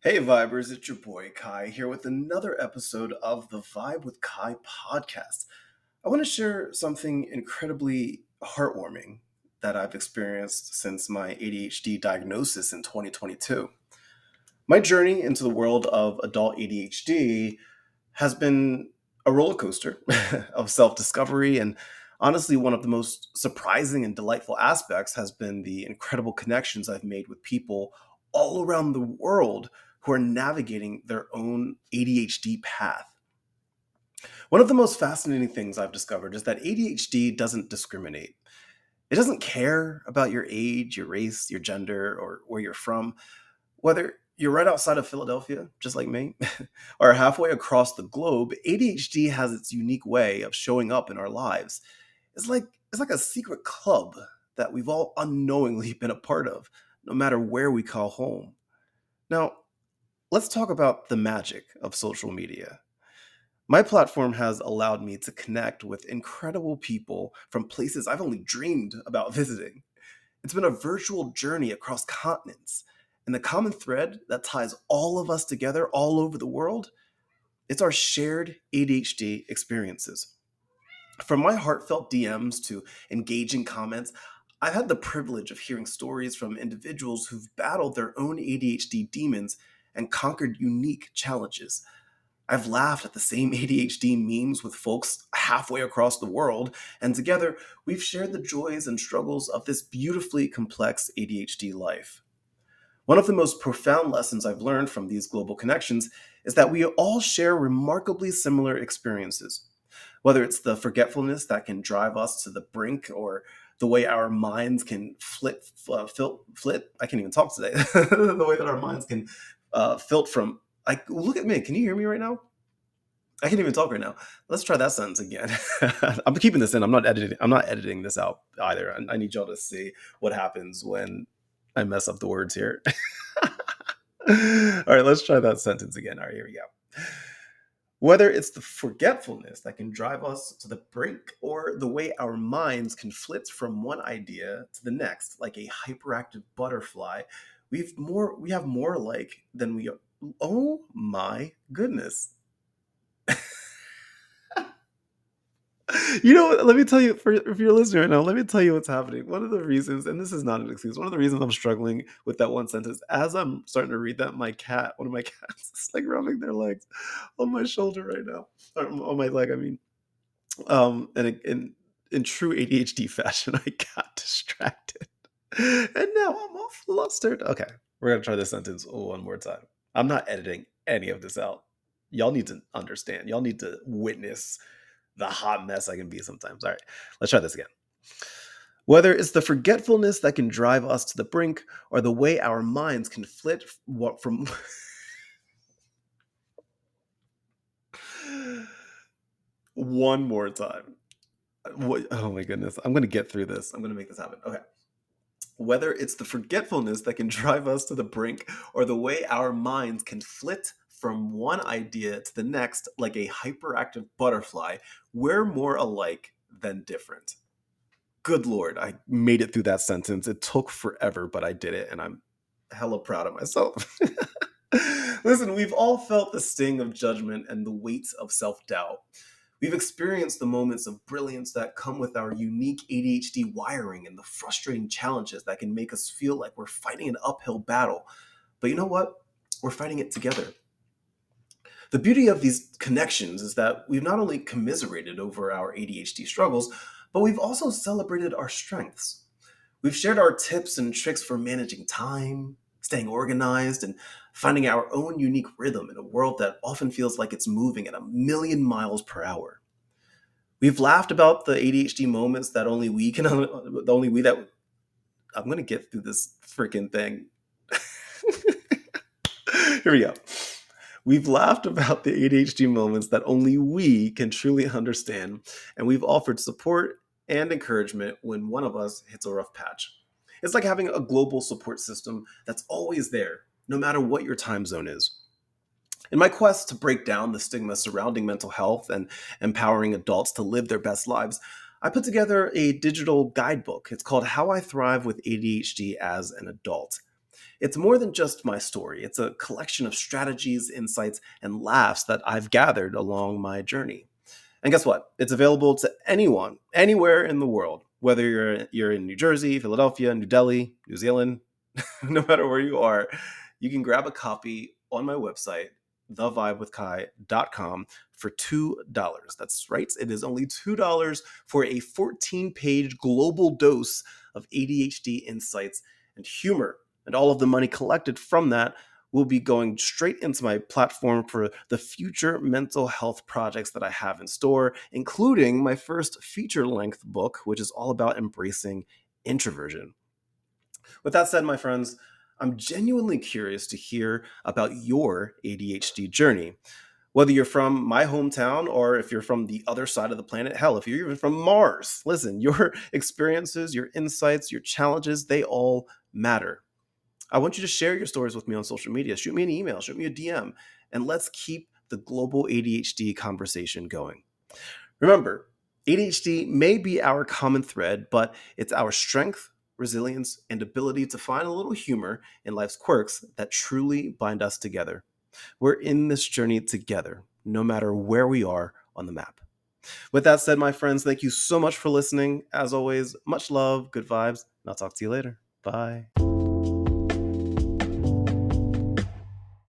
Hey, Vibers, it's your boy Ky here with another episode of the Vibe with Ky podcast. I want to share something incredibly heartwarming that I've experienced since my ADHD diagnosis in 2022. My journey into the world of adult ADHD has been a roller coaster of self discovery, and honestly, one of the most surprising and delightful aspects has been the incredible connections I've made with people all around the world who are navigating their own ADHD path. One of the most fascinating things I've discovered is that ADHD doesn't discriminate. It doesn't care about your age, your race, your gender, or where you're from. Whether you're right outside of Philadelphia, just like me, or halfway across the globe, ADHD has its unique way of showing up in our lives. It's like it's like a secret club that we've all unknowingly been a part of, no matter where we call home. Now, let's talk about the magic of social media. My platform has allowed me to connect with incredible people from places I've only dreamed about visiting. It's been a virtual journey across continents, and the common thread that ties all of us together all over the world, it's our shared ADHD experiences. From my heartfelt DMs to engaging comments, I've had the privilege of hearing stories from individuals who've battled their own ADHD demons and conquered unique challenges. I've laughed at the same ADHD memes with folks halfway across the world, and together we've shared the joys and struggles of this beautifully complex ADHD life. One of the most profound lessons I've learned from these global connections is that we all share remarkably similar experiences. Whether it's the forgetfulness that can drive us to the brink or the way our minds can flit, uh, can't even talk today, the way that our minds can uh, felt from. I look at me. Can you hear me right now? I can't even talk right now. Let's try that sentence again. I'm keeping this in. I'm not editing. I'm not editing this out either. I, I need y'all to see what happens when I mess up the words here. All right, let's try that sentence again. All right, here we go. Whether it's the forgetfulness that can drive us to the brink or the way our minds can flit from one idea to the next, like a hyperactive butterfly we've more we have more like than we oh my goodness. You know let me tell you for if you're listening right now let me tell you what's happening. One of the reasons and this is not an excuse one of the reasons i'm struggling with that one sentence as i'm starting to read that my cat one of my cats is like rubbing their legs on my shoulder right now. Or on my leg i mean. Um and in in true adhd fashion i got distracted and now I'm all flustered. Okay, we're gonna try this sentence one more time. I'm not editing any of this out. Y'all need to understand. Y'all need to witness the hot mess I can be sometimes. All right, let's try this again. Whether it's the forgetfulness that can drive us to the brink or the way our minds can flit from. One more time. Oh my goodness. I'm going to get through this. I'm going to make this happen. Okay whether it's the forgetfulness that can drive us to the brink or the way our minds can flit from one idea to the next like a hyperactive butterfly, we're more alike than different. Good Lord, I made it through that sentence. It took forever, but I did it, and I'm hella proud of myself. Listen, we've all felt the sting of judgment and the weight of self doubt. We've experienced the moments of brilliance that come with our unique ADHD wiring and the frustrating challenges that can make us feel like we're fighting an uphill battle. But you know what? We're fighting it together. The beauty of these connections is that we've not only commiserated over our ADHD struggles, but we've also celebrated our strengths. We've shared our tips and tricks for managing time, staying organized, and finding our own unique rhythm in a world that often feels like it's moving at a million miles per hour. We've laughed about the ADHD moments that only we can, the only we that. I'm going to get through this freaking thing. Here we go. We've laughed about the ADHD moments that only we can truly understand, and we've offered support and encouragement when one of us hits a rough patch. It's like having a global support system that's always there, no matter what your time zone is. In my quest to break down the stigma surrounding mental health and empowering adults to live their best lives, I put together a digital guidebook. It's called How I Thrive with ADHD as an Adult. It's more than just my story, it's a collection of strategies, insights, and laughs that I've gathered along my journey. And guess what? It's available to anyone, anywhere in the world, whether you're, you're in New Jersey, Philadelphia, New Delhi, New Zealand, no matter where you are, you can grab a copy on my website, thevibewithky.com, for $2. That's right, it is only $2 for a 14 page global dose of ADHD insights and humor. And all of the money collected from that will be going straight into my platform for the future mental health projects that I have in store, including my first feature length book, which is all about embracing introversion. With that said, my friends, I'm genuinely curious to hear about your ADHD journey. Whether you're from my hometown or if you're from the other side of the planet, hell, if you're even from Mars, listen, your experiences, your insights, your challenges, they all matter. I want you to share your stories with me on social media. Shoot me an email, shoot me a DM, and let's keep the global ADHD conversation going. Remember, ADHD may be our common thread, but it's our strength, resilience, and ability to find a little humor in life's quirks that truly bind us together. We're in this journey together, no matter where we are on the map. With that said, my friends, thank you so much for listening. As always, much love, good vibes, and I'll talk to you later. Bye.